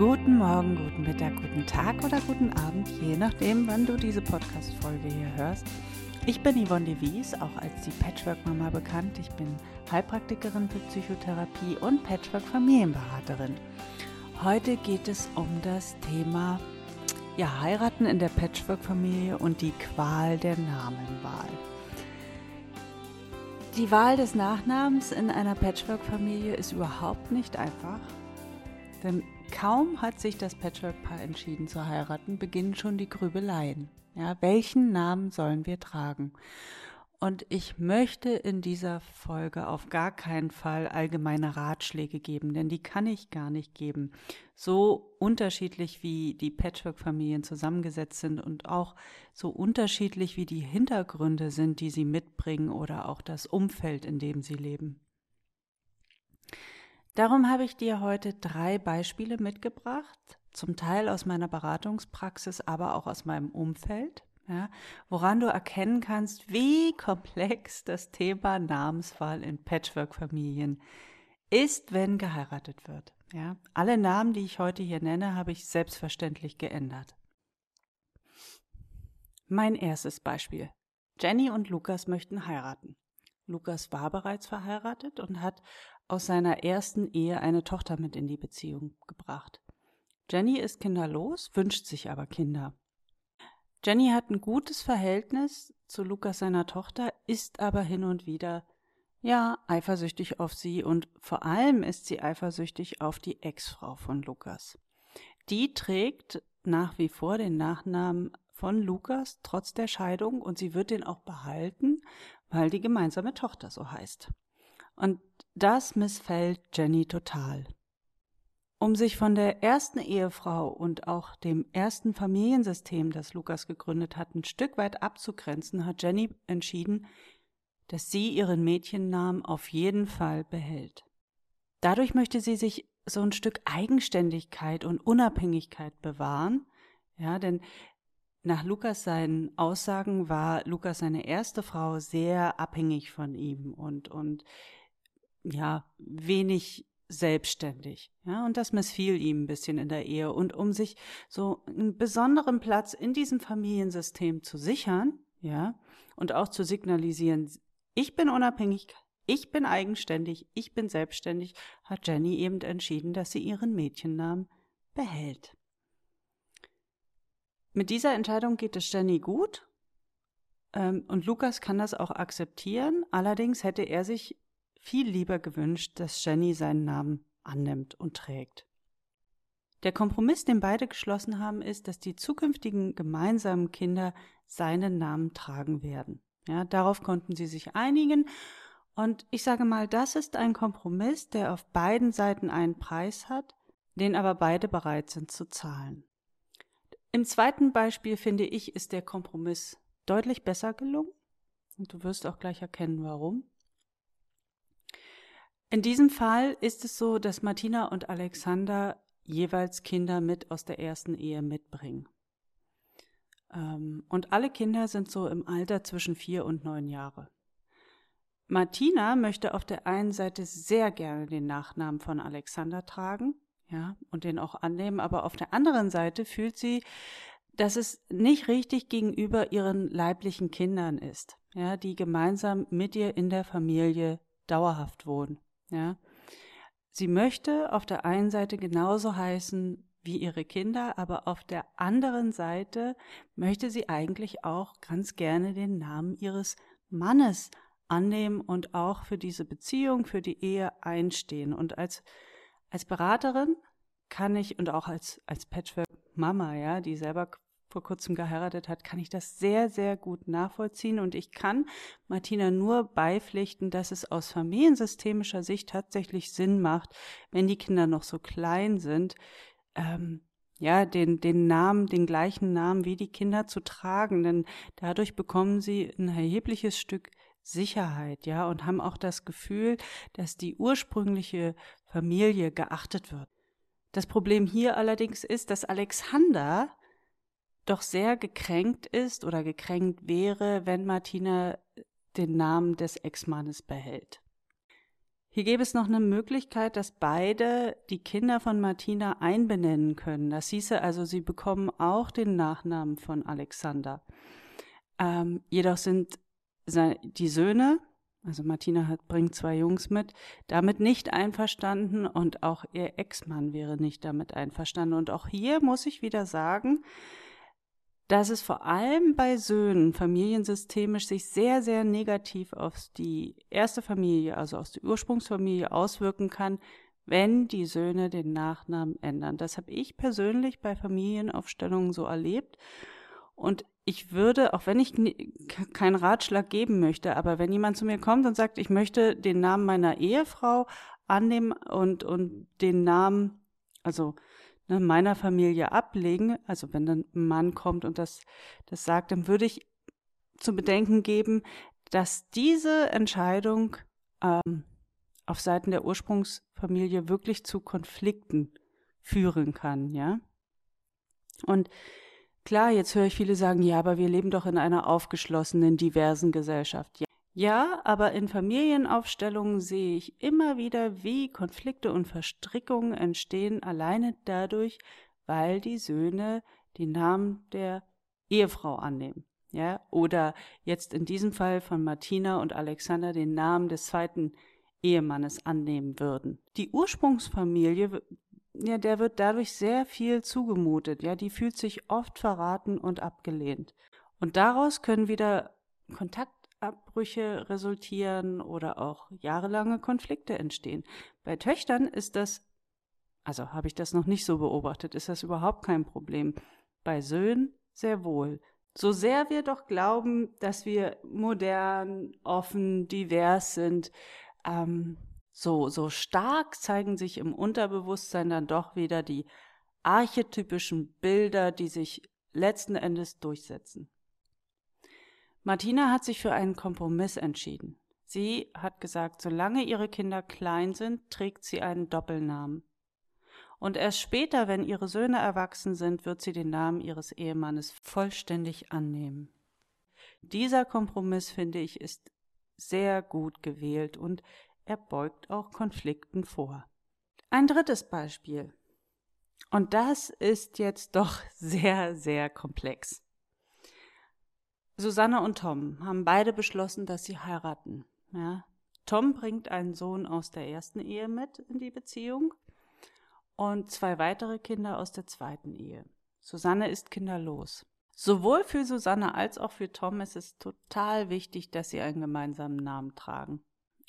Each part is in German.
Guten Morgen, guten Mittag, guten Tag oder guten Abend, je nachdem, wann du diese Podcast-Folge hier hörst. Ich bin Yvonne de Wies, auch als die Patchwork-Mama bekannt. Ich bin Heilpraktikerin für Psychotherapie und Patchwork-Familienberaterin. Heute geht es um das Thema ja, Heiraten in der Patchwork-Familie und die Qual der Namenwahl. Die Wahl des Nachnamens in einer Patchwork-Familie ist überhaupt nicht einfach. Denn kaum hat sich das Patchwork-Paar entschieden zu heiraten, beginnen schon die Grübeleien. Ja, welchen Namen sollen wir tragen? Und ich möchte in dieser Folge auf gar keinen Fall allgemeine Ratschläge geben, denn die kann ich gar nicht geben. So unterschiedlich wie die Patchwork-Familien zusammengesetzt sind und auch so unterschiedlich wie die Hintergründe sind, die sie mitbringen oder auch das Umfeld, in dem sie leben. Darum habe ich dir heute drei Beispiele mitgebracht, zum Teil aus meiner Beratungspraxis, aber auch aus meinem Umfeld, ja, woran du erkennen kannst, wie komplex das Thema Namenswahl in Patchwork-Familien ist, wenn geheiratet wird. Ja. Alle Namen, die ich heute hier nenne, habe ich selbstverständlich geändert. Mein erstes Beispiel. Jenny und Lukas möchten heiraten. Lukas war bereits verheiratet und hat aus seiner ersten Ehe eine Tochter mit in die Beziehung gebracht. Jenny ist kinderlos, wünscht sich aber Kinder. Jenny hat ein gutes Verhältnis zu Lukas seiner Tochter, ist aber hin und wieder ja eifersüchtig auf sie und vor allem ist sie eifersüchtig auf die Ex-Frau von Lukas. Die trägt nach wie vor den Nachnamen von Lukas trotz der Scheidung und sie wird den auch behalten, weil die gemeinsame Tochter so heißt. Und das missfällt Jenny total. Um sich von der ersten Ehefrau und auch dem ersten Familiensystem, das Lukas gegründet hat, ein Stück weit abzugrenzen, hat Jenny entschieden, dass sie ihren Mädchennamen auf jeden Fall behält. Dadurch möchte sie sich so ein Stück Eigenständigkeit und Unabhängigkeit bewahren, ja, denn nach Lukas seinen Aussagen war Lukas seine erste Frau sehr abhängig von ihm und, und ja, wenig selbstständig. Ja, und das missfiel ihm ein bisschen in der Ehe. Und um sich so einen besonderen Platz in diesem Familiensystem zu sichern, ja, und auch zu signalisieren, ich bin unabhängig, ich bin eigenständig, ich bin selbstständig, hat Jenny eben entschieden, dass sie ihren Mädchennamen behält. Mit dieser Entscheidung geht es Jenny gut. Ähm, und Lukas kann das auch akzeptieren. Allerdings hätte er sich viel lieber gewünscht, dass Jenny seinen Namen annimmt und trägt. Der Kompromiss, den beide geschlossen haben, ist, dass die zukünftigen gemeinsamen Kinder seinen Namen tragen werden. Ja, darauf konnten sie sich einigen. Und ich sage mal, das ist ein Kompromiss, der auf beiden Seiten einen Preis hat, den aber beide bereit sind zu zahlen. Im zweiten Beispiel finde ich, ist der Kompromiss deutlich besser gelungen. Und du wirst auch gleich erkennen, warum. In diesem Fall ist es so, dass Martina und Alexander jeweils Kinder mit aus der ersten Ehe mitbringen. Ähm, und alle Kinder sind so im Alter zwischen vier und neun Jahre. Martina möchte auf der einen Seite sehr gerne den Nachnamen von Alexander tragen, ja, und den auch annehmen, aber auf der anderen Seite fühlt sie, dass es nicht richtig gegenüber ihren leiblichen Kindern ist, ja, die gemeinsam mit ihr in der Familie dauerhaft wohnen. Ja. Sie möchte auf der einen Seite genauso heißen wie ihre Kinder, aber auf der anderen Seite möchte sie eigentlich auch ganz gerne den Namen ihres Mannes annehmen und auch für diese Beziehung, für die Ehe einstehen. Und als, als Beraterin kann ich und auch als, als Patchwork Mama, ja, die selber vor kurzem geheiratet hat, kann ich das sehr, sehr gut nachvollziehen. Und ich kann Martina nur beipflichten, dass es aus familiensystemischer Sicht tatsächlich Sinn macht, wenn die Kinder noch so klein sind, ähm, ja, den, den Namen, den gleichen Namen wie die Kinder zu tragen, denn dadurch bekommen sie ein erhebliches Stück Sicherheit, ja, und haben auch das Gefühl, dass die ursprüngliche Familie geachtet wird. Das Problem hier allerdings ist, dass Alexander doch sehr gekränkt ist oder gekränkt wäre, wenn Martina den Namen des Ex-Mannes behält. Hier gäbe es noch eine Möglichkeit, dass beide die Kinder von Martina einbenennen können. Das hieße also, sie bekommen auch den Nachnamen von Alexander. Ähm, jedoch sind die Söhne, also Martina hat, bringt zwei Jungs mit, damit nicht einverstanden und auch ihr Ex-Mann wäre nicht damit einverstanden. Und auch hier muss ich wieder sagen, dass es vor allem bei Söhnen familiensystemisch sich sehr, sehr negativ auf die erste Familie, also aus der Ursprungsfamilie auswirken kann, wenn die Söhne den Nachnamen ändern. Das habe ich persönlich bei Familienaufstellungen so erlebt. Und ich würde, auch wenn ich keinen Ratschlag geben möchte, aber wenn jemand zu mir kommt und sagt, ich möchte den Namen meiner Ehefrau annehmen und, und den Namen, also ne, meiner Familie ablegen, also wenn dann ein Mann kommt und das, das sagt, dann würde ich zu bedenken geben, dass diese Entscheidung ähm, auf Seiten der Ursprungsfamilie wirklich zu Konflikten führen kann, ja. Und klar, jetzt höre ich viele sagen, ja, aber wir leben doch in einer aufgeschlossenen, diversen Gesellschaft. Ja, aber in Familienaufstellungen sehe ich immer wieder, wie Konflikte und Verstrickungen entstehen, alleine dadurch, weil die Söhne die Namen der Ehefrau annehmen. Ja, oder jetzt in diesem Fall von Martina und Alexander den Namen des zweiten Ehemannes annehmen würden. Die Ursprungsfamilie, ja, der wird dadurch sehr viel zugemutet. Ja, die fühlt sich oft verraten und abgelehnt. Und daraus können wieder Kontakt Abbrüche resultieren oder auch jahrelange Konflikte entstehen. Bei Töchtern ist das, also habe ich das noch nicht so beobachtet, ist das überhaupt kein Problem. Bei Söhnen sehr wohl. So sehr wir doch glauben, dass wir modern, offen, divers sind, ähm, so, so stark zeigen sich im Unterbewusstsein dann doch wieder die archetypischen Bilder, die sich letzten Endes durchsetzen. Martina hat sich für einen Kompromiss entschieden. Sie hat gesagt, solange ihre Kinder klein sind, trägt sie einen Doppelnamen. Und erst später, wenn ihre Söhne erwachsen sind, wird sie den Namen ihres Ehemannes vollständig annehmen. Dieser Kompromiss, finde ich, ist sehr gut gewählt und er beugt auch Konflikten vor. Ein drittes Beispiel. Und das ist jetzt doch sehr, sehr komplex. Susanne und Tom haben beide beschlossen, dass sie heiraten. Ja. Tom bringt einen Sohn aus der ersten Ehe mit in die Beziehung und zwei weitere Kinder aus der zweiten Ehe. Susanne ist kinderlos. Sowohl für Susanne als auch für Tom ist es total wichtig, dass sie einen gemeinsamen Namen tragen.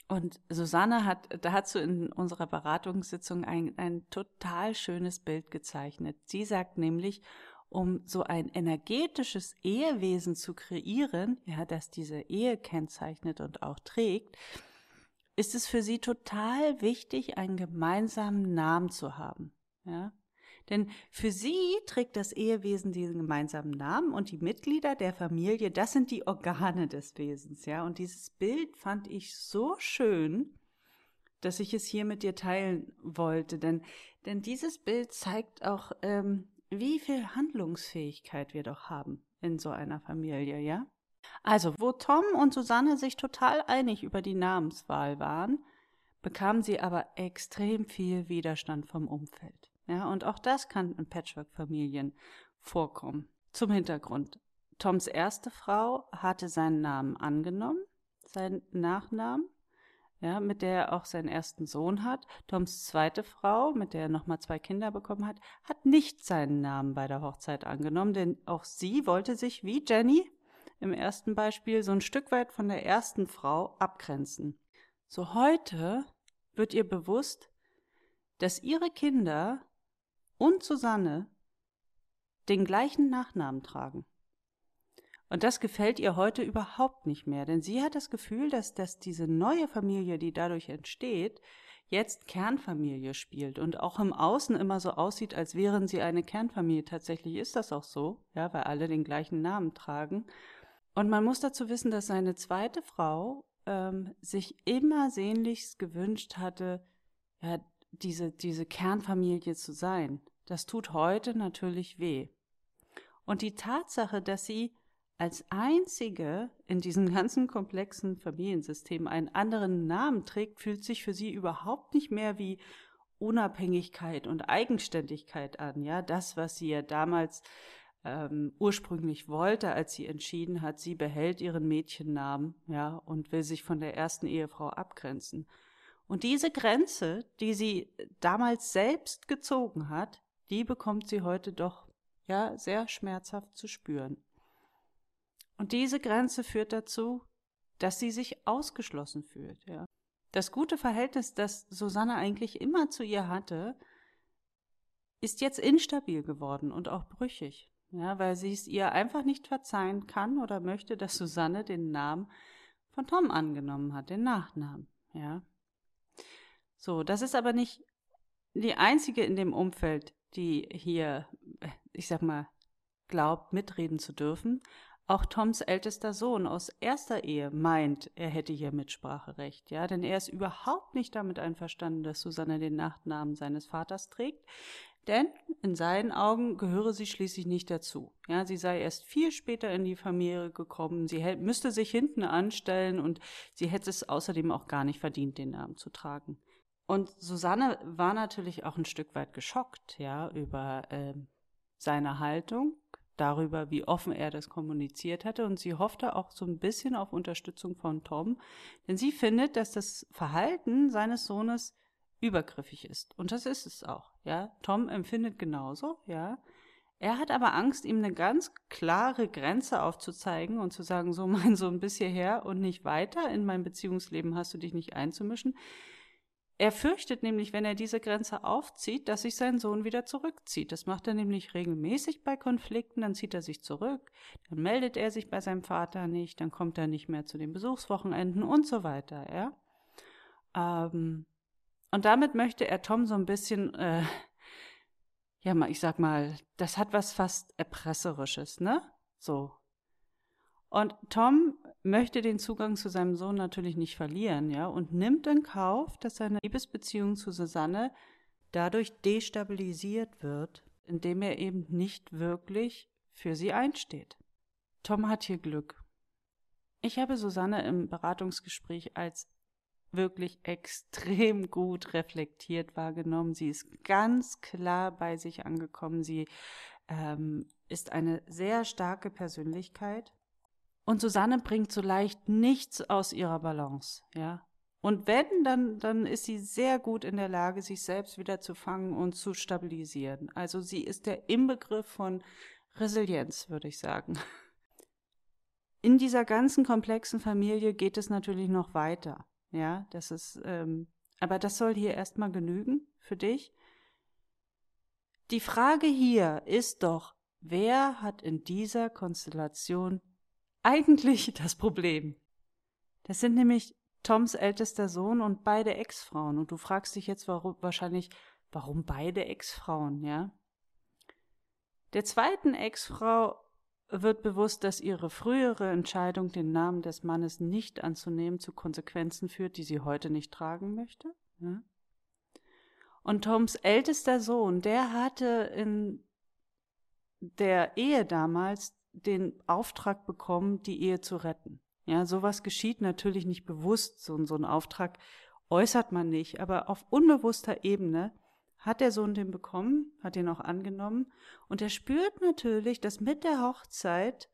Und Susanne hat dazu in unserer Beratungssitzung ein, ein total schönes Bild gezeichnet. Sie sagt nämlich, um so ein energetisches Ehewesen zu kreieren, ja, das diese Ehe kennzeichnet und auch trägt, ist es für sie total wichtig, einen gemeinsamen Namen zu haben. Ja? Denn für sie trägt das Ehewesen diesen gemeinsamen Namen und die Mitglieder der Familie, das sind die Organe des Wesens, ja. Und dieses Bild fand ich so schön, dass ich es hier mit dir teilen wollte. Denn, denn dieses Bild zeigt auch, ähm, wie viel Handlungsfähigkeit wir doch haben in so einer Familie, ja? Also, wo Tom und Susanne sich total einig über die Namenswahl waren, bekamen sie aber extrem viel Widerstand vom Umfeld. Ja, und auch das kann in Patchwork-Familien vorkommen. Zum Hintergrund. Toms erste Frau hatte seinen Namen angenommen, seinen Nachnamen, ja, mit der er auch seinen ersten Sohn hat. Toms zweite Frau, mit der er nochmal zwei Kinder bekommen hat, hat nicht seinen Namen bei der Hochzeit angenommen, denn auch sie wollte sich wie Jenny im ersten Beispiel so ein Stück weit von der ersten Frau abgrenzen. So heute wird ihr bewusst, dass ihre Kinder und Susanne den gleichen Nachnamen tragen. Und das gefällt ihr heute überhaupt nicht mehr, denn sie hat das Gefühl, dass, dass diese neue Familie, die dadurch entsteht, jetzt Kernfamilie spielt und auch im Außen immer so aussieht, als wären sie eine Kernfamilie. Tatsächlich ist das auch so, ja, weil alle den gleichen Namen tragen. Und man muss dazu wissen, dass seine zweite Frau ähm, sich immer sehnlichst gewünscht hatte, ja, diese, diese Kernfamilie zu sein. Das tut heute natürlich weh. Und die Tatsache, dass sie als einzige in diesem ganzen komplexen Familiensystem einen anderen Namen trägt, fühlt sich für sie überhaupt nicht mehr wie Unabhängigkeit und Eigenständigkeit an. Ja, das, was sie ja damals ähm, ursprünglich wollte, als sie entschieden hat, sie behält ihren Mädchennamen, ja, und will sich von der ersten Ehefrau abgrenzen. Und diese Grenze, die sie damals selbst gezogen hat, die bekommt sie heute doch, ja, sehr schmerzhaft zu spüren. Und diese Grenze führt dazu, dass sie sich ausgeschlossen fühlt, ja. Das gute Verhältnis, das Susanne eigentlich immer zu ihr hatte, ist jetzt instabil geworden und auch brüchig, ja, weil sie es ihr einfach nicht verzeihen kann oder möchte, dass Susanne den Namen von Tom angenommen hat, den Nachnamen, ja. So, das ist aber nicht die einzige in dem Umfeld, die hier, ich sag mal, glaubt, mitreden zu dürfen. Auch Toms ältester Sohn aus erster Ehe meint, er hätte hier Mitspracherecht, ja, denn er ist überhaupt nicht damit einverstanden, dass Susanne den Nachnamen seines Vaters trägt, denn in seinen Augen gehöre sie schließlich nicht dazu. Ja, sie sei erst viel später in die Familie gekommen, sie müsste sich hinten anstellen und sie hätte es außerdem auch gar nicht verdient, den Namen zu tragen. Und Susanne war natürlich auch ein Stück weit geschockt, ja, über äh, seine Haltung darüber, wie offen er das kommuniziert hatte. Und sie hoffte auch so ein bisschen auf Unterstützung von Tom, denn sie findet, dass das Verhalten seines Sohnes übergriffig ist. Und das ist es auch, ja. Tom empfindet genauso, ja. Er hat aber Angst, ihm eine ganz klare Grenze aufzuzeigen und zu sagen, so mein Sohn bis hierher und nicht weiter. In mein Beziehungsleben hast du dich nicht einzumischen. Er fürchtet nämlich, wenn er diese Grenze aufzieht, dass sich sein Sohn wieder zurückzieht. Das macht er nämlich regelmäßig bei Konflikten, dann zieht er sich zurück, dann meldet er sich bei seinem Vater nicht, dann kommt er nicht mehr zu den Besuchswochenenden und so weiter, ja. Ähm, und damit möchte er Tom so ein bisschen, äh, ja, ich sag mal, das hat was fast Erpresserisches, ne? So. Und Tom möchte den Zugang zu seinem Sohn natürlich nicht verlieren, ja, und nimmt in Kauf, dass seine Liebesbeziehung zu Susanne dadurch destabilisiert wird, indem er eben nicht wirklich für sie einsteht. Tom hat hier Glück. Ich habe Susanne im Beratungsgespräch als wirklich extrem gut reflektiert wahrgenommen. Sie ist ganz klar bei sich angekommen. Sie ähm, ist eine sehr starke Persönlichkeit und Susanne bringt so leicht nichts aus ihrer Balance, ja. Und wenn, dann, dann ist sie sehr gut in der Lage, sich selbst wieder zu fangen und zu stabilisieren. Also sie ist der Inbegriff von Resilienz, würde ich sagen. In dieser ganzen komplexen Familie geht es natürlich noch weiter. Ja, das ist, ähm, aber das soll hier erstmal genügen für dich. Die Frage hier ist doch, wer hat in dieser Konstellation eigentlich das Problem. Das sind nämlich Toms ältester Sohn und beide Ex-Frauen. Und du fragst dich jetzt warum, wahrscheinlich, warum beide Ex-Frauen, ja? Der zweiten Ex-Frau wird bewusst, dass ihre frühere Entscheidung, den Namen des Mannes nicht anzunehmen, zu Konsequenzen führt, die sie heute nicht tragen möchte. Ja? Und Toms ältester Sohn, der hatte in der Ehe damals den Auftrag bekommen, die Ehe zu retten. Ja, sowas geschieht natürlich nicht bewusst. So, so einen Auftrag äußert man nicht, aber auf unbewusster Ebene hat der Sohn den bekommen, hat ihn auch angenommen und er spürt natürlich, dass mit der Hochzeit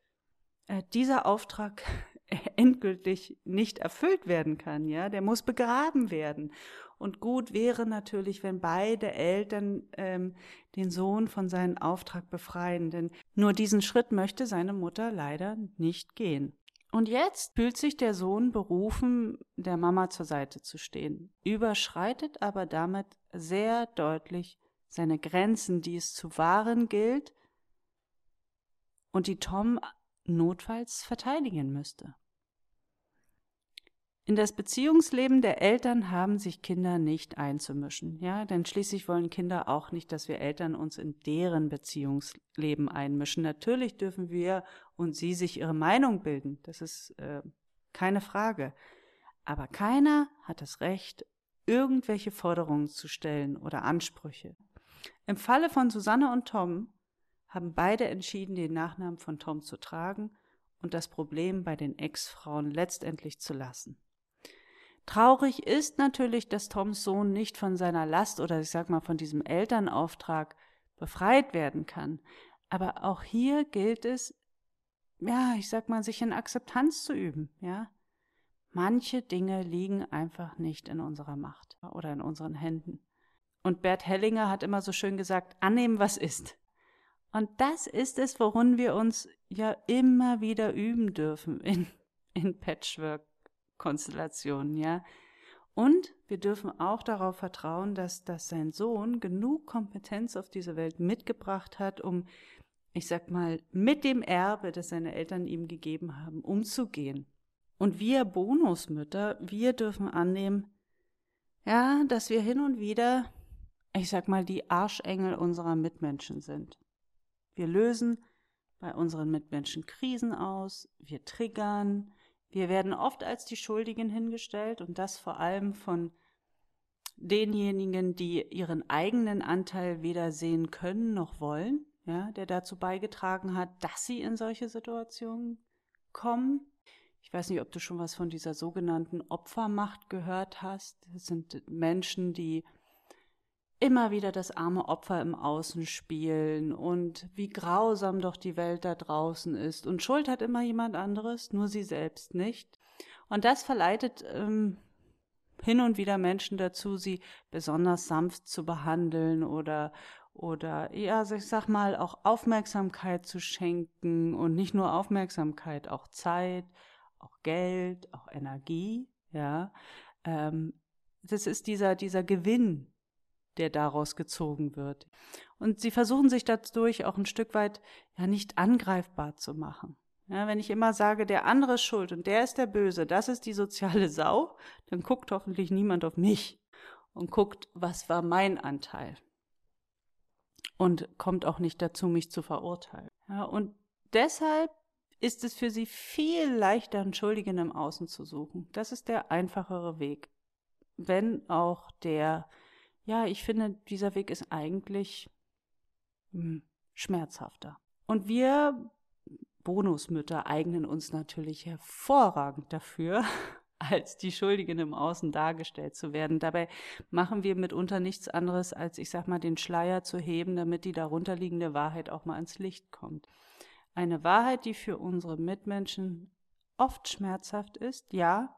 äh, dieser Auftrag endgültig nicht erfüllt werden kann, ja, der muss begraben werden. Und gut wäre natürlich, wenn beide Eltern ähm, den Sohn von seinem Auftrag befreien, denn nur diesen Schritt möchte seine Mutter leider nicht gehen. Und jetzt fühlt sich der Sohn berufen, der Mama zur Seite zu stehen, überschreitet aber damit sehr deutlich seine Grenzen, die es zu wahren gilt und die Tom notfalls verteidigen müsste. In das Beziehungsleben der Eltern haben sich Kinder nicht einzumischen, ja, denn schließlich wollen Kinder auch nicht, dass wir Eltern uns in deren Beziehungsleben einmischen. Natürlich dürfen wir und sie sich ihre Meinung bilden, das ist äh, keine Frage. Aber keiner hat das Recht, irgendwelche Forderungen zu stellen oder Ansprüche. Im Falle von Susanne und Tom haben beide entschieden, den Nachnamen von Tom zu tragen und das Problem bei den Ex-Frauen letztendlich zu lassen. Traurig ist natürlich, dass Toms Sohn nicht von seiner Last oder ich sag mal von diesem Elternauftrag befreit werden kann. Aber auch hier gilt es, ja, ich sag mal, sich in Akzeptanz zu üben, ja. Manche Dinge liegen einfach nicht in unserer Macht oder in unseren Händen. Und Bert Hellinger hat immer so schön gesagt, annehmen, was ist. Und das ist es, worin wir uns ja immer wieder üben dürfen in, in Patchwork-Konstellationen, ja. Und wir dürfen auch darauf vertrauen, dass, dass sein Sohn genug Kompetenz auf diese Welt mitgebracht hat, um, ich sag mal, mit dem Erbe, das seine Eltern ihm gegeben haben, umzugehen. Und wir Bonusmütter, wir dürfen annehmen, ja, dass wir hin und wieder, ich sag mal, die Arschengel unserer Mitmenschen sind. Wir lösen bei unseren Mitmenschen Krisen aus, wir triggern, wir werden oft als die Schuldigen hingestellt und das vor allem von denjenigen, die ihren eigenen Anteil weder sehen können noch wollen, ja, der dazu beigetragen hat, dass sie in solche Situationen kommen. Ich weiß nicht, ob du schon was von dieser sogenannten Opfermacht gehört hast. Das sind Menschen, die immer wieder das arme Opfer im Außen spielen und wie grausam doch die Welt da draußen ist. Und Schuld hat immer jemand anderes, nur sie selbst nicht. Und das verleitet ähm, hin und wieder Menschen dazu, sie besonders sanft zu behandeln oder oder ja, ich sag mal, auch Aufmerksamkeit zu schenken und nicht nur Aufmerksamkeit, auch Zeit, auch Geld, auch Energie, ja. Ähm, das ist dieser, dieser Gewinn, der daraus gezogen wird. Und sie versuchen sich dadurch auch ein Stück weit ja nicht angreifbar zu machen. Ja, wenn ich immer sage, der andere ist schuld und der ist der Böse, das ist die soziale Sau, dann guckt hoffentlich niemand auf mich und guckt, was war mein Anteil. Und kommt auch nicht dazu, mich zu verurteilen. Ja, und deshalb ist es für sie viel leichter, einen Schuldigen im Außen zu suchen. Das ist der einfachere Weg. Wenn auch der ja, ich finde, dieser Weg ist eigentlich hm, schmerzhafter. Und wir Bonusmütter eignen uns natürlich hervorragend dafür, als die Schuldigen im Außen dargestellt zu werden. Dabei machen wir mitunter nichts anderes, als ich sag mal, den Schleier zu heben, damit die darunterliegende Wahrheit auch mal ans Licht kommt. Eine Wahrheit, die für unsere Mitmenschen oft schmerzhaft ist, ja,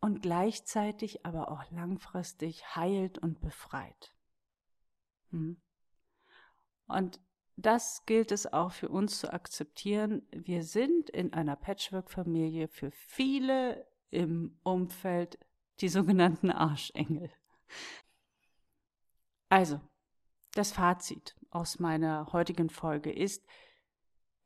und gleichzeitig aber auch langfristig heilt und befreit. Hm. Und das gilt es auch für uns zu akzeptieren. Wir sind in einer Patchwork-Familie für viele im Umfeld die sogenannten Arschengel. Also, das Fazit aus meiner heutigen Folge ist,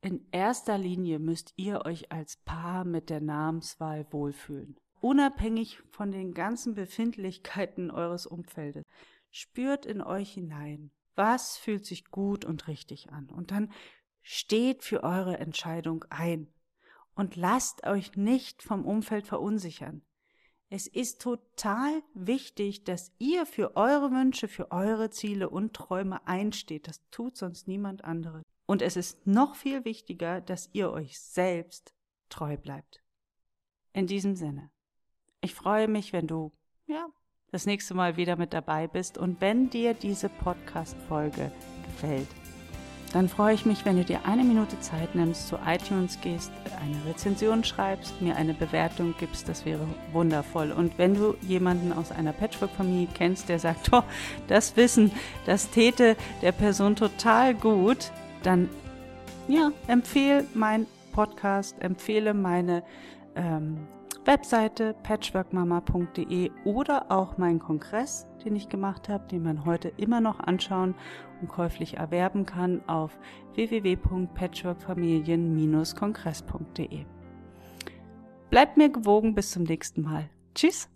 in erster Linie müsst ihr euch als Paar mit der Namenswahl wohlfühlen unabhängig von den ganzen Befindlichkeiten eures Umfeldes. Spürt in euch hinein, was fühlt sich gut und richtig an. Und dann steht für eure Entscheidung ein. Und lasst euch nicht vom Umfeld verunsichern. Es ist total wichtig, dass ihr für eure Wünsche, für eure Ziele und Träume einsteht. Das tut sonst niemand anderes. Und es ist noch viel wichtiger, dass ihr euch selbst treu bleibt. In diesem Sinne. Ich freue mich, wenn du ja, das nächste Mal wieder mit dabei bist und wenn dir diese Podcast-Folge gefällt, dann freue ich mich, wenn du dir eine Minute Zeit nimmst, zu iTunes gehst, eine Rezension schreibst, mir eine Bewertung gibst, das wäre wundervoll. Und wenn du jemanden aus einer Patchwork-Familie kennst, der sagt, oh, das Wissen, das täte der Person total gut, dann ja, empfehle mein Podcast, empfehle meine ähm, Webseite patchworkmama.de oder auch meinen Kongress, den ich gemacht habe, den man heute immer noch anschauen und käuflich erwerben kann auf www.patchworkfamilien-kongress.de. Bleibt mir gewogen bis zum nächsten Mal. Tschüss!